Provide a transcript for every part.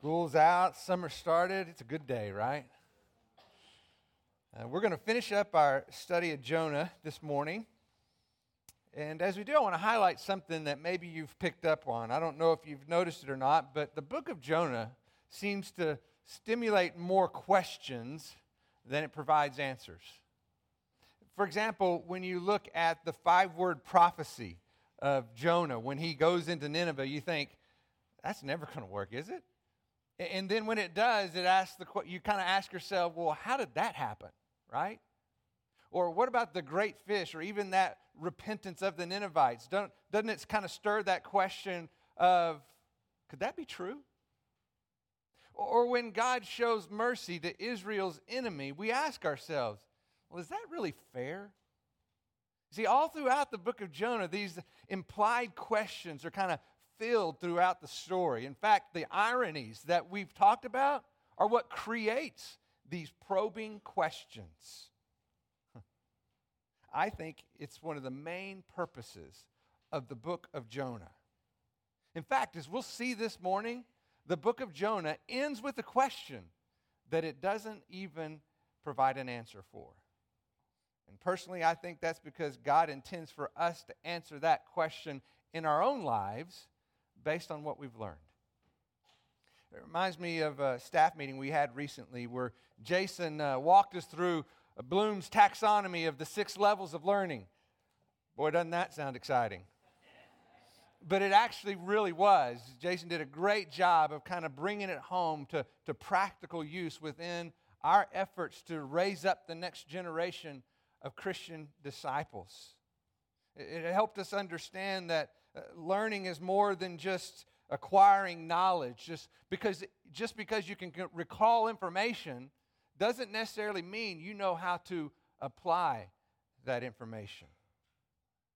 School's out, summer started. It's a good day, right? Uh, we're going to finish up our study of Jonah this morning. And as we do, I want to highlight something that maybe you've picked up on. I don't know if you've noticed it or not, but the book of Jonah seems to stimulate more questions than it provides answers. For example, when you look at the five word prophecy of Jonah, when he goes into Nineveh, you think, that's never going to work, is it? And then when it does, it asks the you kind of ask yourself, well, how did that happen, right? Or what about the great fish, or even that repentance of the Ninevites? Don't, doesn't it kind of stir that question of, could that be true? Or when God shows mercy to Israel's enemy, we ask ourselves, well, is that really fair? See, all throughout the book of Jonah, these implied questions are kind of filled throughout the story. In fact, the ironies that we've talked about are what creates these probing questions. I think it's one of the main purposes of the book of Jonah. In fact, as we'll see this morning, the book of Jonah ends with a question that it doesn't even provide an answer for. And personally, I think that's because God intends for us to answer that question in our own lives based on what we've learned. It reminds me of a staff meeting we had recently where Jason uh, walked us through Bloom's taxonomy of the six levels of learning. Boy, doesn't that sound exciting? But it actually really was. Jason did a great job of kind of bringing it home to, to practical use within our efforts to raise up the next generation of Christian disciples. It, helped us understand that Uh, learning is more than just acquiring knowledge. Just because, just because you can recall information doesn't necessarily mean you know how to apply that information.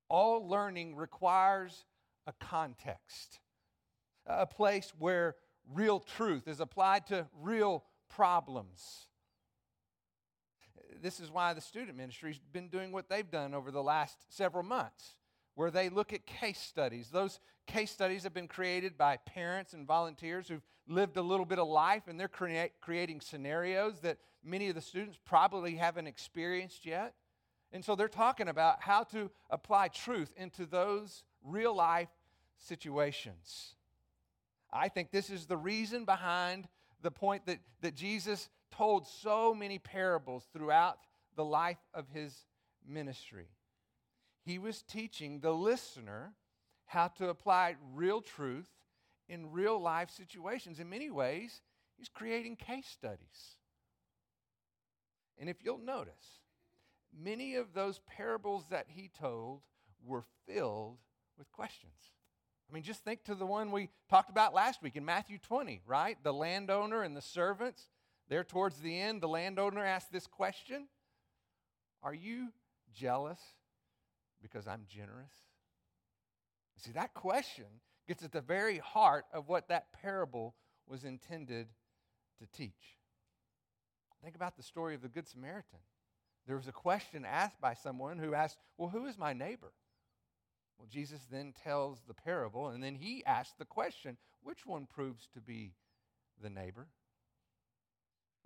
All learning requires a context, a place where real truth is applied to real problems. This is why the student ministry's been doing what they've done over the last several months where they look at case studies. Those case studies have been created by parents and volunteers who've lived a little bit of life, and they're crea- creating scenarios that many of the students probably haven't experienced yet. And so they're talking about how to apply truth into those real life situations. I think this is the reason behind the point that, that Jesus told so many parables throughout the life of his ministry he was teaching the listener how to apply real truth in real life situations. In many ways, he's creating case studies. And if you'll notice, many of those parables that he told were filled with questions. I mean, just think to the one we talked about last week in Matthew 20, right? The landowner and the servants. There towards the end, the landowner asked this question Are you jealous because I'm generous? See, that question gets at the very heart of what that parable was intended to teach. Think about the story of the Good Samaritan. There was a question asked by someone who asked, Well, who is my neighbor? Well, Jesus then tells the parable, and then he asks the question, Which one proves to be the neighbor?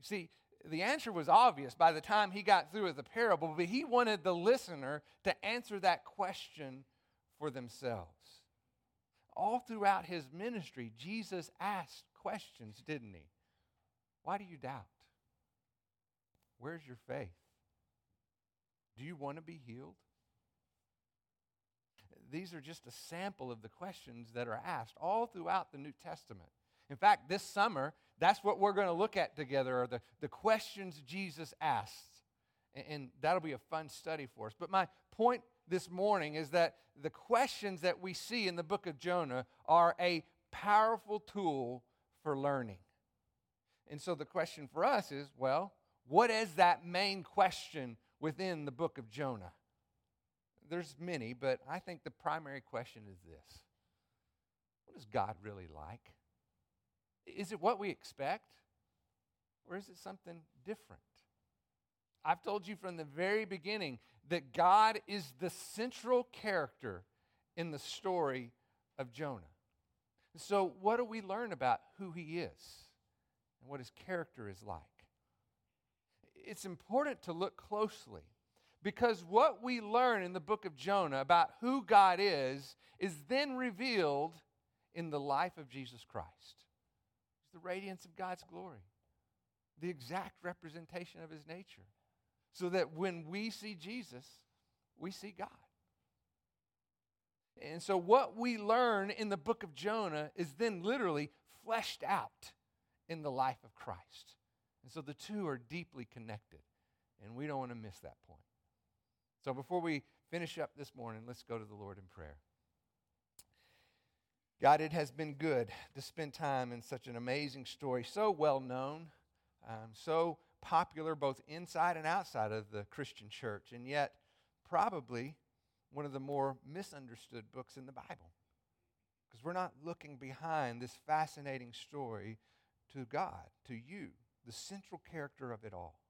See, the answer was obvious by the time he got through with the parable, but he wanted the listener to answer that question for themselves. All throughout his ministry, Jesus asked questions, didn't he? Why do you doubt? Where's your faith? Do you want to be healed? These are just a sample of the questions that are asked all throughout the New Testament. In fact, this summer, that's what we're going to look at together are the, the questions Jesus asked. And, and that'll be a fun study for us. But my point this morning is that the questions that we see in the book of Jonah are a powerful tool for learning. And so the question for us is well, what is that main question within the book of Jonah? There's many, but I think the primary question is this What is God really like? Is it what we expect? Or is it something different? I've told you from the very beginning that God is the central character in the story of Jonah. So, what do we learn about who he is? and what his character is like. It's important to look closely because what we learn in the book of Jonah about who God is is then revealed in the life of Jesus Christ. The radiance of God's glory, the exact representation of his nature. So that when we see Jesus, we see God. And so, what we learn in the book of Jonah is then literally fleshed out in the life of Christ. And so, the two are deeply connected, and we don't want to miss that point. So, before we finish up this morning, let's go to the Lord in prayer. God, it has been good to spend time in such an amazing story, so well known, um, so popular both inside and outside of the Christian church, and yet probably one of the more misunderstood books in the Bible. Because we're not looking behind this fascinating story to God, to you, the central character of it all.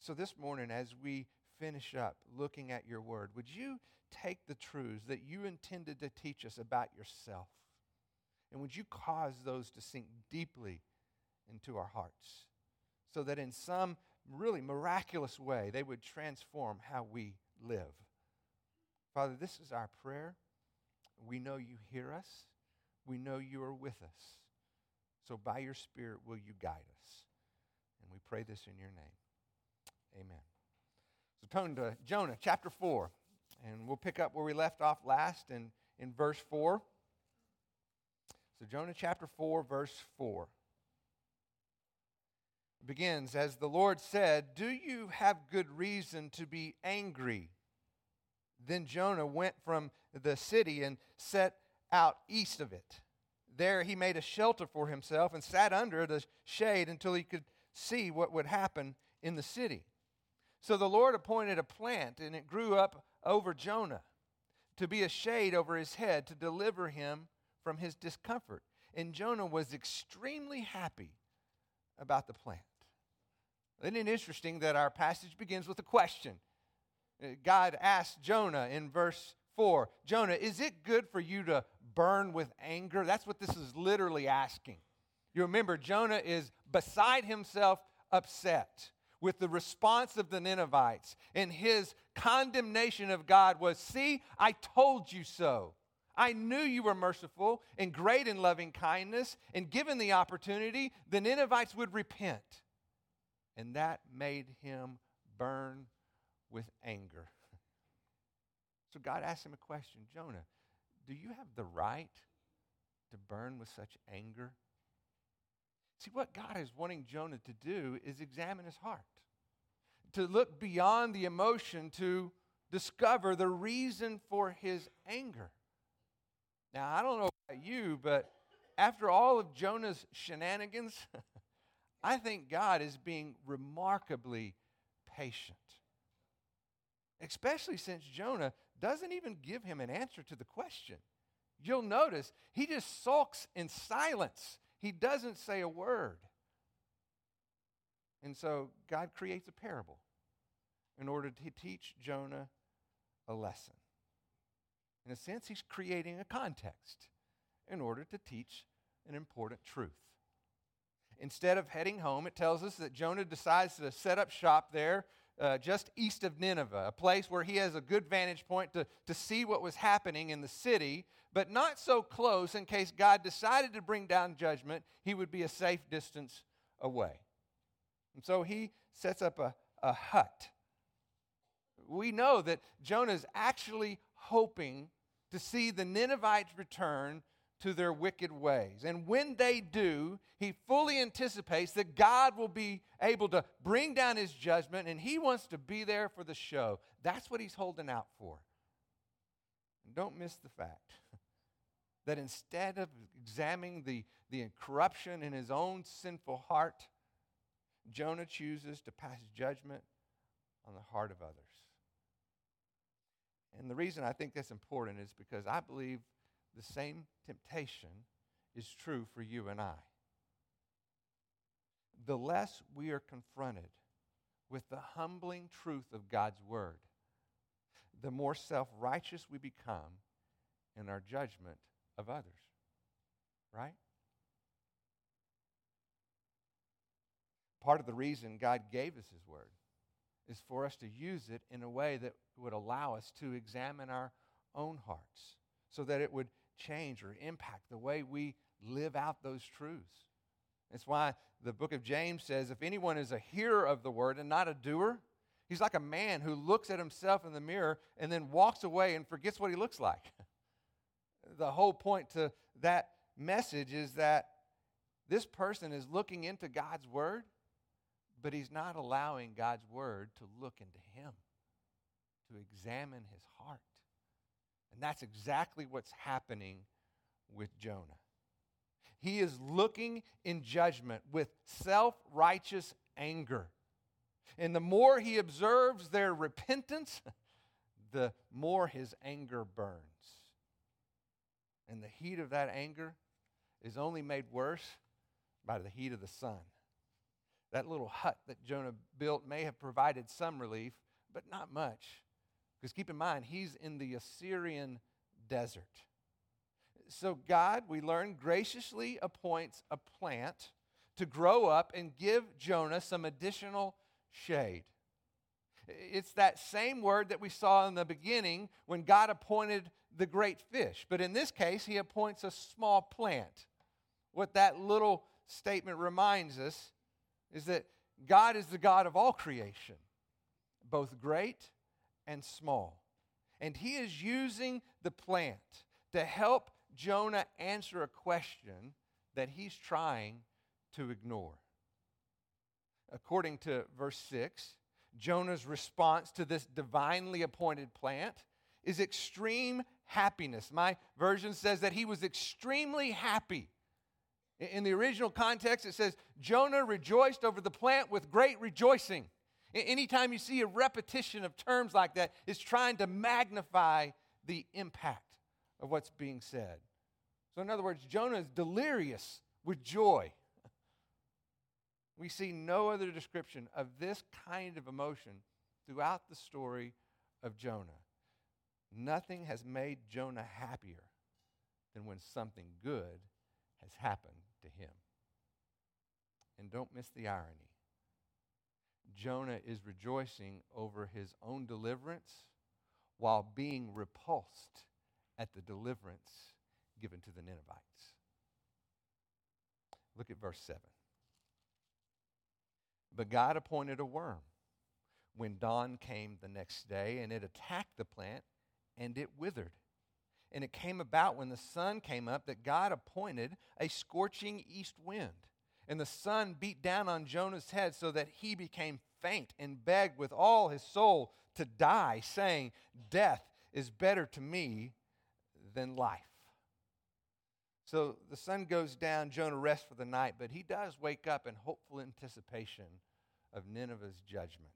So this morning, as we finish up looking at your word, would you take the truths that you intended to teach us about yourself? And would you cause those to sink deeply into our hearts so that in some really miraculous way they would transform how we live? Father, this is our prayer. We know you hear us. We know you are with us. So by your Spirit, will you guide us? And we pray this in your name. Amen. So turn to Jonah chapter 4, and we'll pick up where we left off last in, in verse 4. So Jonah chapter 4, verse 4 it begins As the Lord said, Do you have good reason to be angry? Then Jonah went from the city and set out east of it. There he made a shelter for himself and sat under the shade until he could see what would happen in the city. So the Lord appointed a plant, and it grew up over Jonah to be a shade over his head to deliver him from his discomfort. And Jonah was extremely happy about the plant. Isn't it interesting that our passage begins with a question? Uh, God asked Jonah in verse 4 Jonah, is it good for you to burn with anger? That's what this is literally asking. You remember, Jonah is beside himself upset with the response of the Ninevites, and his condemnation of God was See, I told you so. I knew you were merciful and great in loving kindness, and given the opportunity, the Ninevites would repent. And that made him burn with anger. So God asked him a question Jonah, do you have the right to burn with such anger? See, what God is wanting Jonah to do is examine his heart, to look beyond the emotion, to discover the reason for his anger. Now, I don't know about you, but after all of Jonah's shenanigans, I think God is being remarkably patient especially since Jonah doesn't even give him an answer to the question. You'll notice he just sulks in silence, he doesn't say a word. And so God creates a parable in order to teach Jonah a lesson. In a sense, he's creating a context in order to teach an important truth. Instead of heading home, it tells us that Jonah decides to set up shop there uh, just east of Nineveh, a place where he has a good vantage point to, to see what was happening in the city, but not so close in case God decided to bring down judgment, he would be a safe distance away. And so he sets up a, a hut. We know that Jonah is actually hoping to see the Ninevites return to their wicked ways. And when they do, he fully anticipates that God will be able to bring down his judgment, and he wants to be there for the show. That's what he's holding out for. And don't miss the fact that instead of examining the, the corruption in his own sinful heart, Jonah chooses to pass judgment on the heart of others. And the reason I think that's important is because I believe the same temptation is true for you and I. The less we are confronted with the humbling truth of God's Word, the more self righteous we become in our judgment of others. Right? part of the reason God gave us His Word is for us to use it in a way that would allow us to examine our own hearts so that it would change or impact the way we live out those truths. That's why the book of James says if anyone is a hearer of the word and not a doer, he's like a man who looks at himself in the mirror and then walks away and forgets what he looks like. the whole point to that message is that this person is looking into God's word, but he's not allowing God's word to look into him, to examine his heart. And that's exactly what's happening with Jonah. He is looking in judgment with self righteous anger. And the more he observes their repentance, the more his anger burns. And the heat of that anger is only made worse by the heat of the sun. That little hut that Jonah built may have provided some relief, but not much. Because keep in mind, he's in the Assyrian desert. So God, we learn, graciously appoints a plant to grow up and give Jonah some additional shade. It's that same word that we saw in the beginning when God appointed the great fish. But in this case, he appoints a small plant. What that little statement reminds us is that God is the God of all creation, both great and small. And he is using the plant to help Jonah answer a question that he's trying to ignore. According to verse 6, Jonah's response to this divinely appointed plant is extreme happiness. My version says that he was extremely happy. In the original context, it says, Jonah rejoiced over the plant with great rejoicing. Anytime you see a repetition of terms like that, it's trying to magnify the impact of what's being said. So, in other words, Jonah is delirious with joy. We see no other description of this kind of emotion throughout the story of Jonah. Nothing has made Jonah happier than when something good has happened to him. And don't miss the irony. Jonah is rejoicing over his own deliverance while being repulsed at the deliverance given to the Ninevites. Look at verse 7. But God appointed a worm when dawn came the next day, and it attacked the plant, and it withered. And it came about when the sun came up that God appointed a scorching east wind. And the sun beat down on Jonah's head so that he became faint and begged with all his soul to die, saying, Death is better to me than life. So the sun goes down, Jonah rests for the night, but he does wake up in hopeful anticipation of Nineveh's judgment.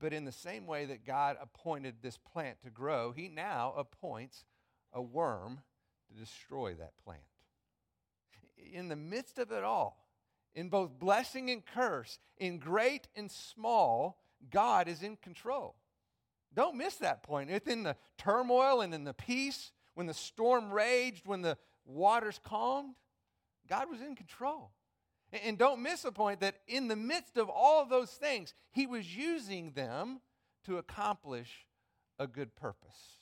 But in the same way that God appointed this plant to grow, he now appoints a worm to destroy that plant. In the midst of it all, in both blessing and curse, in great and small, God is in control. Don't miss that point. Within the turmoil and in the peace, when the storm raged, when the waters calmed, God was in control. And don't miss the point that in the midst of all of those things, he was using them to accomplish a good purpose.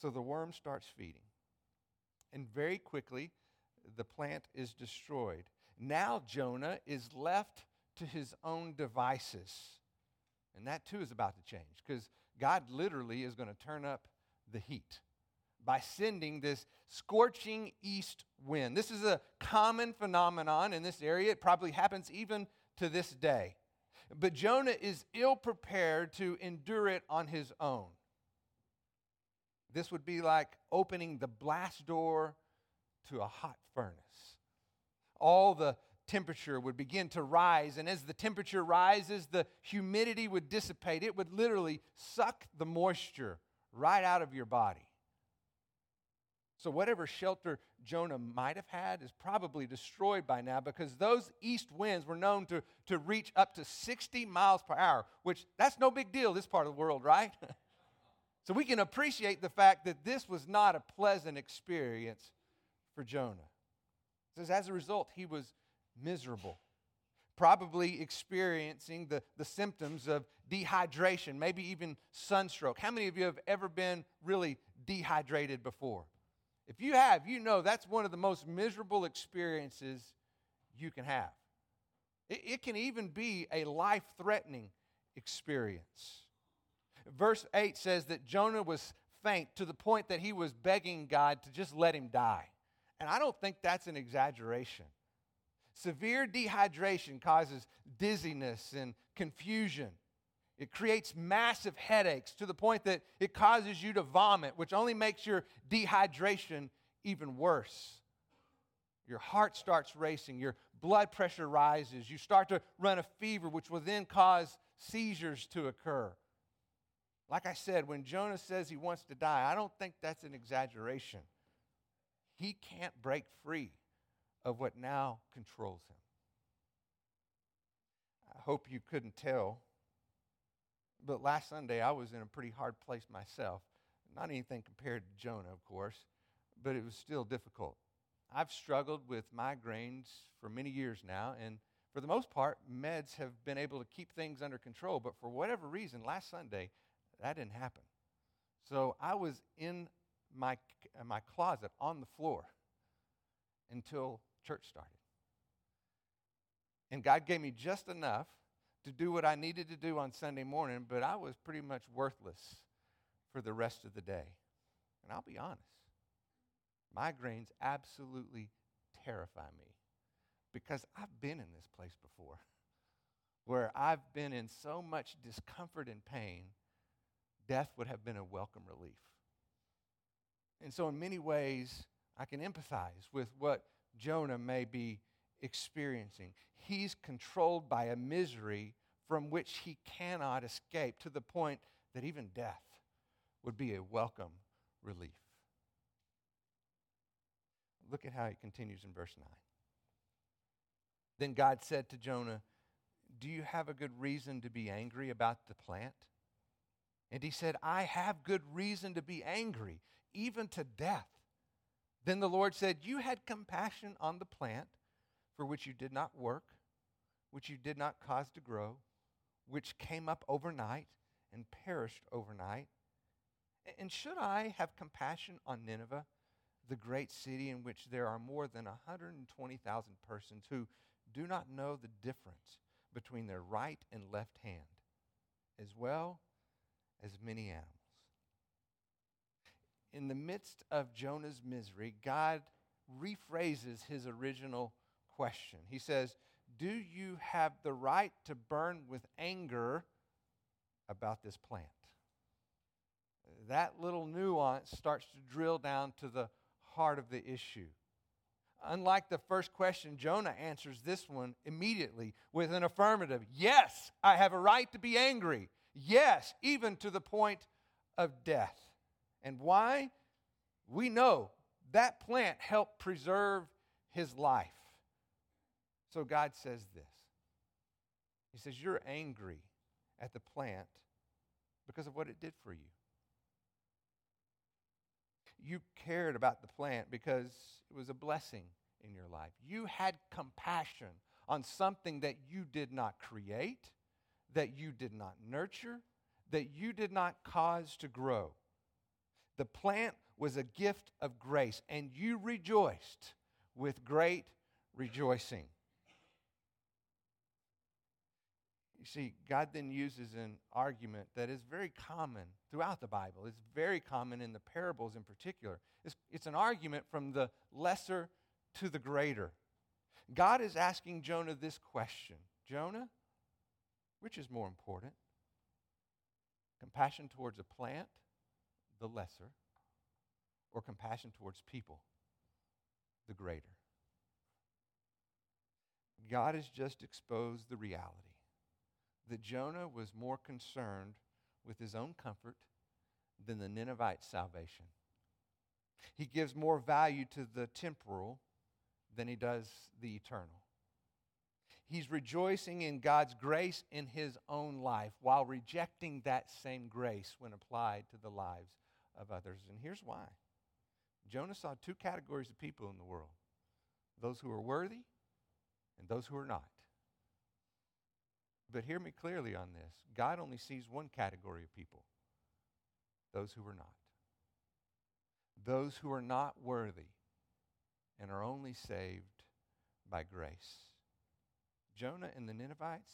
So the worm starts feeding. And very quickly, the plant is destroyed. Now Jonah is left to his own devices. And that too is about to change because God literally is going to turn up the heat by sending this scorching east wind. This is a common phenomenon in this area. It probably happens even to this day. But Jonah is ill prepared to endure it on his own. This would be like opening the blast door to a hot furnace. All the temperature would begin to rise. And as the temperature rises, the humidity would dissipate. It would literally suck the moisture right out of your body. So, whatever shelter Jonah might have had is probably destroyed by now because those east winds were known to, to reach up to 60 miles per hour, which that's no big deal this part of the world, right? so, we can appreciate the fact that this was not a pleasant experience for Jonah. It says, as a result, he was miserable, probably experiencing the, the symptoms of dehydration, maybe even sunstroke. How many of you have ever been really dehydrated before? If you have, you know that's one of the most miserable experiences you can have. It, it can even be a life threatening experience. Verse 8 says that Jonah was faint to the point that he was begging God to just let him die. And I don't think that's an exaggeration. Severe dehydration causes dizziness and confusion. It creates massive headaches to the point that it causes you to vomit, which only makes your dehydration even worse. Your heart starts racing, your blood pressure rises, you start to run a fever, which will then cause seizures to occur. Like I said, when Jonah says he wants to die, I don't think that's an exaggeration. He can't break free of what now controls him. I hope you couldn't tell, but last Sunday I was in a pretty hard place myself. Not anything compared to Jonah, of course, but it was still difficult. I've struggled with migraines for many years now, and for the most part, meds have been able to keep things under control. But for whatever reason, last Sunday, that didn't happen. So I was in my, my closet on the floor until church started. And God gave me just enough to do what I needed to do on Sunday morning, but I was pretty much worthless for the rest of the day. And I'll be honest, migraines absolutely terrify me because I've been in this place before where I've been in so much discomfort and pain, death would have been a welcome relief. And so, in many ways, I can empathize with what Jonah may be experiencing. He's controlled by a misery from which he cannot escape to the point that even death would be a welcome relief. Look at how he continues in verse 9. Then God said to Jonah, Do you have a good reason to be angry about the plant? And he said, I have good reason to be angry, even to death. Then the Lord said, You had compassion on the plant for which you did not work, which you did not cause to grow, which came up overnight and perished overnight. And should I have compassion on Nineveh, the great city in which there are more than 120,000 persons who do not know the difference between their right and left hand, as well as many animals? in the midst of Jonah's misery, God rephrases his original question. He says, Do you have the right to burn with anger about this plant? That little nuance starts to drill down to the heart of the issue. Unlike the first question, Jonah answers this one immediately with an affirmative Yes, I have a right to be angry. Yes, even to the point of death. And why? We know that plant helped preserve his life. So God says this He says, You're angry at the plant because of what it did for you. You cared about the plant because it was a blessing in your life. You had compassion on something that you did not create, that you did not nurture, that you did not cause to grow. The plant was a gift of grace, and you rejoiced with great rejoicing. You see, God then uses an argument that is very common throughout the Bible. It's very common in the parables in particular. It's, it's an argument from the lesser to the greater. God is asking Jonah this question Jonah, which is more important? Compassion towards a plant the lesser, or compassion towards people, the greater. God has just exposed the reality that Jonah was more concerned with his own comfort than the Ninevite's salvation. He gives more value to the temporal than he does the eternal. He's rejoicing in God's grace in his own life while rejecting that same grace when applied to the lives of others. And here's why Jonah saw two categories of people in the world those who are worthy and those who are not. But hear me clearly on this God only sees one category of people those who are not. Those who are not worthy and are only saved by grace. Jonah and the Ninevites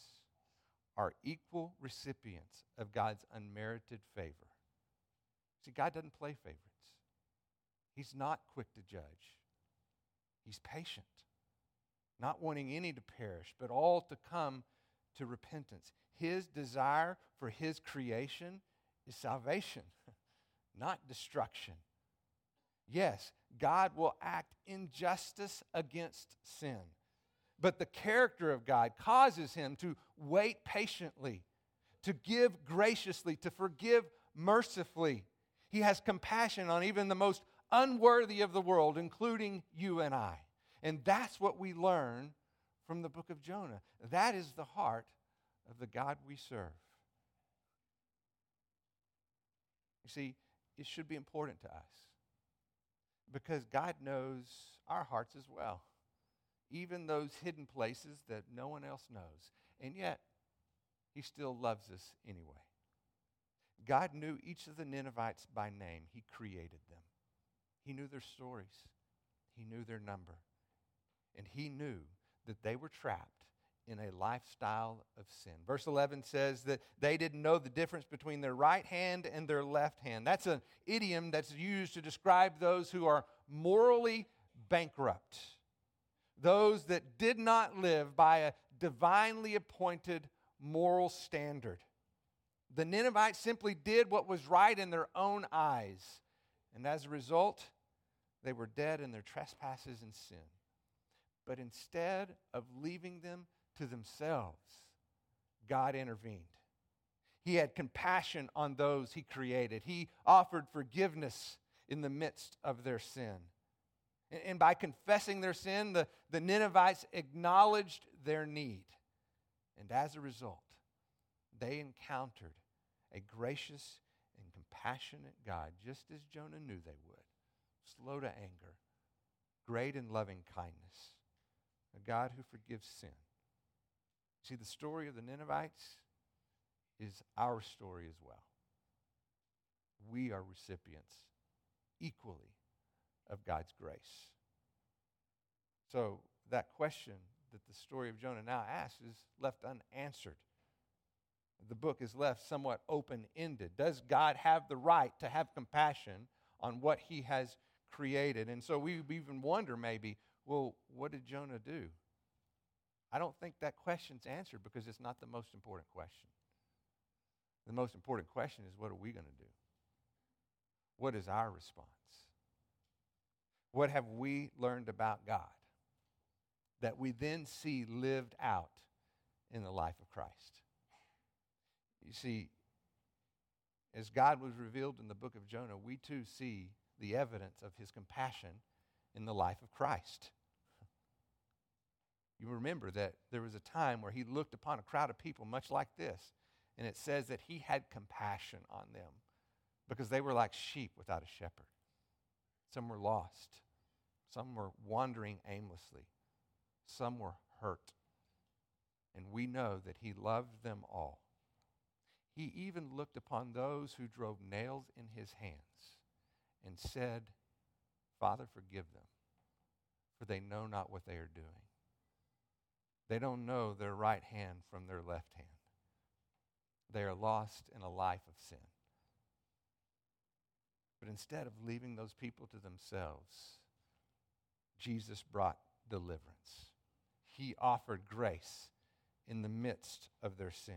are equal recipients of God's unmerited favor. See, God doesn't play favorites, He's not quick to judge, He's patient, not wanting any to perish, but all to come to repentance. His desire for His creation is salvation, not destruction. Yes, God will act in justice against sin. But the character of God causes him to wait patiently, to give graciously, to forgive mercifully. He has compassion on even the most unworthy of the world, including you and I. And that's what we learn from the book of Jonah. That is the heart of the God we serve. You see, it should be important to us because God knows our hearts as well, even those hidden places that no one else knows. And yet, He still loves us anyway. God knew each of the Ninevites by name, He created them. He knew their stories, He knew their number, and He knew that they were trapped in a lifestyle of sin. Verse 11 says that they didn't know the difference between their right hand and their left hand. That's an idiom that's used to describe those who are morally bankrupt, those that did not live by a divinely appointed moral standard. The Ninevites simply did what was right in their own eyes, and as a result, they were dead in their trespasses and sin. But instead of leaving them to themselves, God intervened. He had compassion on those he created. He offered forgiveness in the midst of their sin. And by confessing their sin, the, the Ninevites acknowledged their need. And as a result, they encountered a gracious and compassionate God, just as Jonah knew they would. Slow to anger, great in loving kindness, a God who forgives sin. See, the story of the Ninevites is our story as well. We are recipients equally of God's grace. So, that question that the story of Jonah now asks is left unanswered. The book is left somewhat open ended. Does God have the right to have compassion on what he has created? And so we even wonder maybe, well, what did Jonah do? I don't think that question's answered because it's not the most important question. The most important question is what are we going to do? What is our response? What have we learned about God that we then see lived out in the life of Christ? You see, as God was revealed in the book of Jonah, we too see the evidence of his compassion in the life of Christ. You remember that there was a time where he looked upon a crowd of people much like this, and it says that he had compassion on them because they were like sheep without a shepherd. Some were lost, some were wandering aimlessly, some were hurt. And we know that he loved them all. He even looked upon those who drove nails in his hands and said, Father, forgive them, for they know not what they are doing. They don't know their right hand from their left hand. They are lost in a life of sin. But instead of leaving those people to themselves, Jesus brought deliverance. He offered grace in the midst of their sin.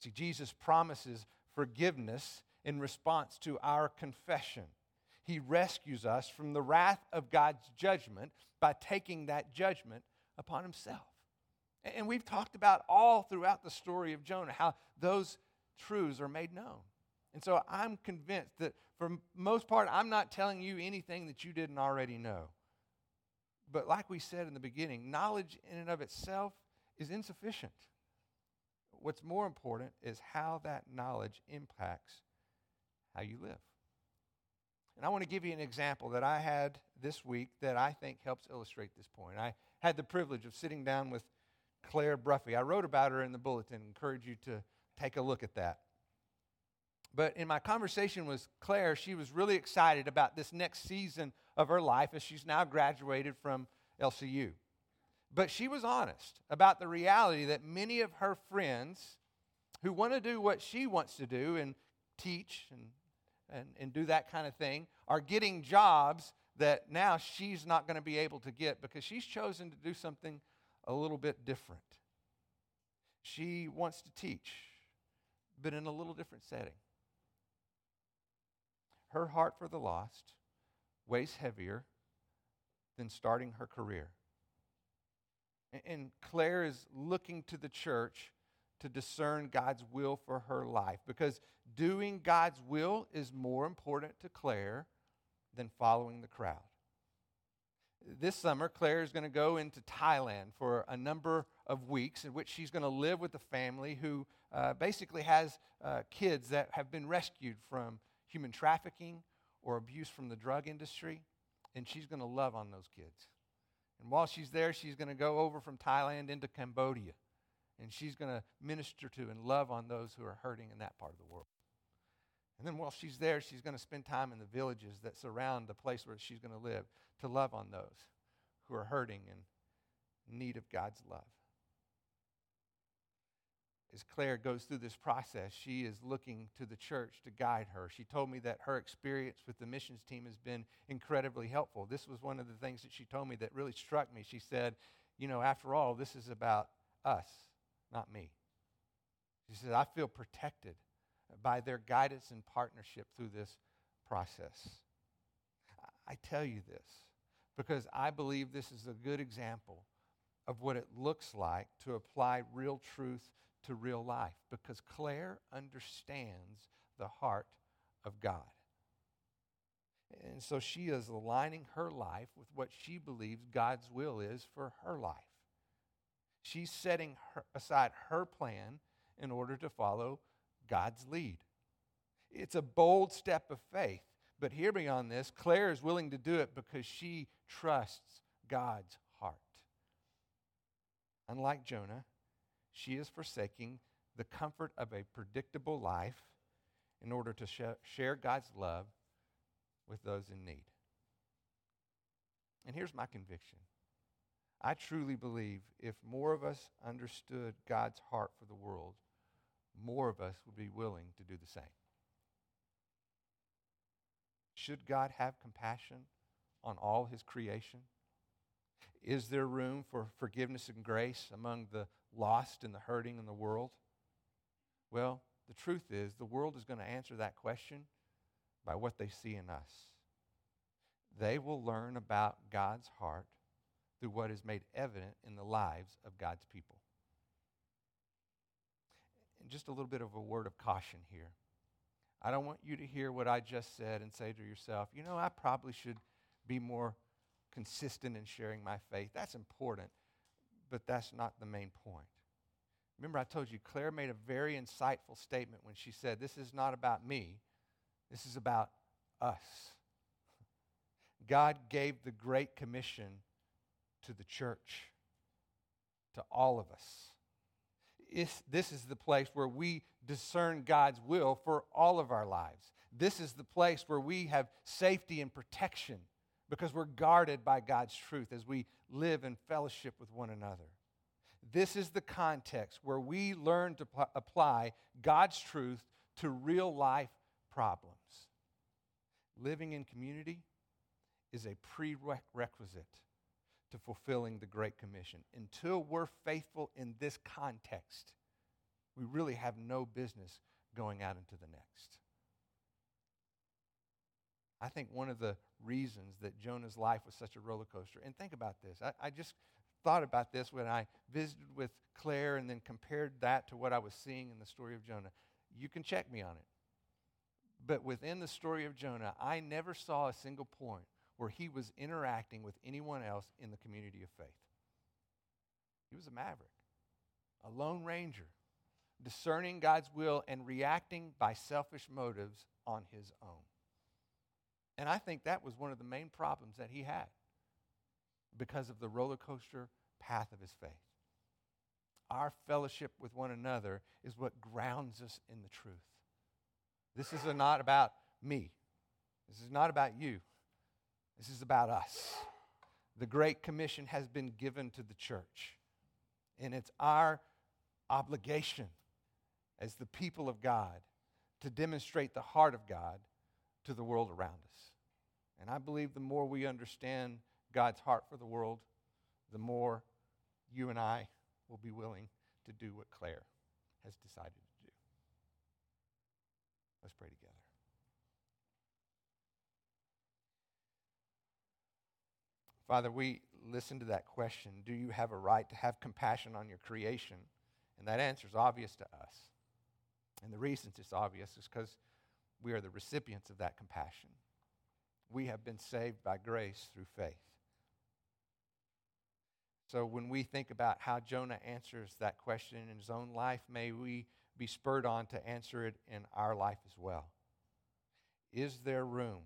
See, Jesus promises forgiveness in response to our confession. He rescues us from the wrath of God's judgment by taking that judgment upon himself. And we've talked about all throughout the story of Jonah how those truths are made known. And so I'm convinced that for most part, I'm not telling you anything that you didn't already know. But like we said in the beginning, knowledge in and of itself is insufficient. What's more important is how that knowledge impacts how you live. And I want to give you an example that I had this week that I think helps illustrate this point. I had the privilege of sitting down with Claire Bruffy. I wrote about her in the bulletin. encourage you to take a look at that. But in my conversation with Claire, she was really excited about this next season of her life as she's now graduated from LCU. But she was honest about the reality that many of her friends who want to do what she wants to do and teach and, and, and do that kind of thing are getting jobs that now she's not going to be able to get because she's chosen to do something a little bit different. She wants to teach, but in a little different setting. Her heart for the lost weighs heavier than starting her career. And Claire is looking to the church to discern God's will for her life because doing God's will is more important to Claire than following the crowd. This summer, Claire is going to go into Thailand for a number of weeks in which she's going to live with a family who uh, basically has uh, kids that have been rescued from human trafficking or abuse from the drug industry, and she's going to love on those kids. And while she's there, she's going to go over from Thailand into Cambodia, and she's going to minister to and love on those who are hurting in that part of the world. And then while she's there, she's going to spend time in the villages that surround the place where she's going to live to love on those who are hurting and need of God's love. As Claire goes through this process, she is looking to the church to guide her. She told me that her experience with the missions team has been incredibly helpful. This was one of the things that she told me that really struck me. She said, You know, after all, this is about us, not me. She said, I feel protected by their guidance and partnership through this process. I tell you this because I believe this is a good example of what it looks like to apply real truth to real life because Claire understands the heart of God. And so she is aligning her life with what she believes God's will is for her life. She's setting her, aside her plan in order to follow God's lead. It's a bold step of faith. But hear me on this Claire is willing to do it because she trusts God's. Unlike Jonah, she is forsaking the comfort of a predictable life in order to share God's love with those in need. And here's my conviction I truly believe if more of us understood God's heart for the world, more of us would be willing to do the same. Should God have compassion on all his creation? Is there room for forgiveness and grace among the lost and the hurting in the world? Well, the truth is, the world is going to answer that question by what they see in us. They will learn about God's heart through what is made evident in the lives of God's people And just a little bit of a word of caution here. I don't want you to hear what I just said and say to yourself, you know, I probably should be more consistent in sharing my faith. That's important, but that's not the main point. Remember, I told you Claire made a very insightful statement when she said, This is not about me, this is about us. God gave the Great Commission to the church, to all of us is, this is the place where we discern God's will for all of our lives. This is the place where we have safety and protection because we're guarded by God's truth as we live in fellowship with one another. This is the context where we learn to p- apply God's truth to real life problems. Living in community is a prerequisite to fulfilling the Great Commission. Until we're faithful in this context, we really have no business going out into the next. I think one of the reasons that Jonah's life was such a roller coaster, and think about this. I, I, just thought about this when I visited with Claire and then compared that to what I was seeing in the story of Jonah. You can check me on it. But within the story of Jonah, I never saw a single point where he was interacting with anyone else in the community of faith. He was a maverick, a lone ranger, discerning God's will and reacting by selfish motives on his own. And I think that was one of the main problems that he had because of the roller coaster path of his faith. Our fellowship with one another is what grounds us in the truth. This is not about me. This is not about you. This is about us. The Great Commission has been given to the church, and it's our obligation as the people of God to demonstrate the heart of God to the world around us. And I believe the more we understand God's heart for the world, the more you and I will be willing to do what Claire has decided to do. Let's pray together. Father, we listen to that question Do you have a right to have compassion on your creation? And that answer is obvious to us. And the reason it's obvious is because we are the recipients of that compassion. We have been saved by grace through faith. So when we think about how Jonah answers that question in his own life, may we be spurred on to answer it in our life as well. Is there room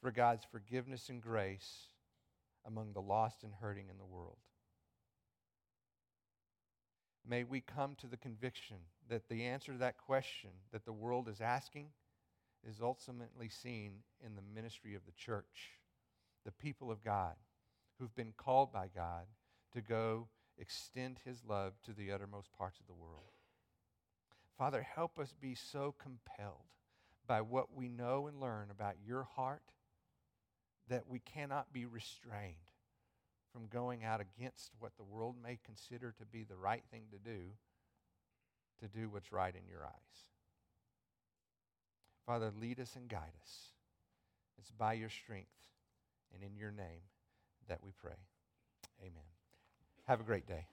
for God's forgiveness and grace among the lost and hurting in the world? May we come to the conviction that the answer to that question that the world is asking is ultimately seen in the ministry of the church, the people of God who've been called by God to go extend his love to the uttermost parts of the world. Father, help us be so compelled by what we know and learn about your heart that we cannot be restrained from going out against what the world may consider to be the right thing to do, to do what's right in your eyes. Father, lead us and guide us. It's by your strength and in your name that we pray. Amen. Have a great day.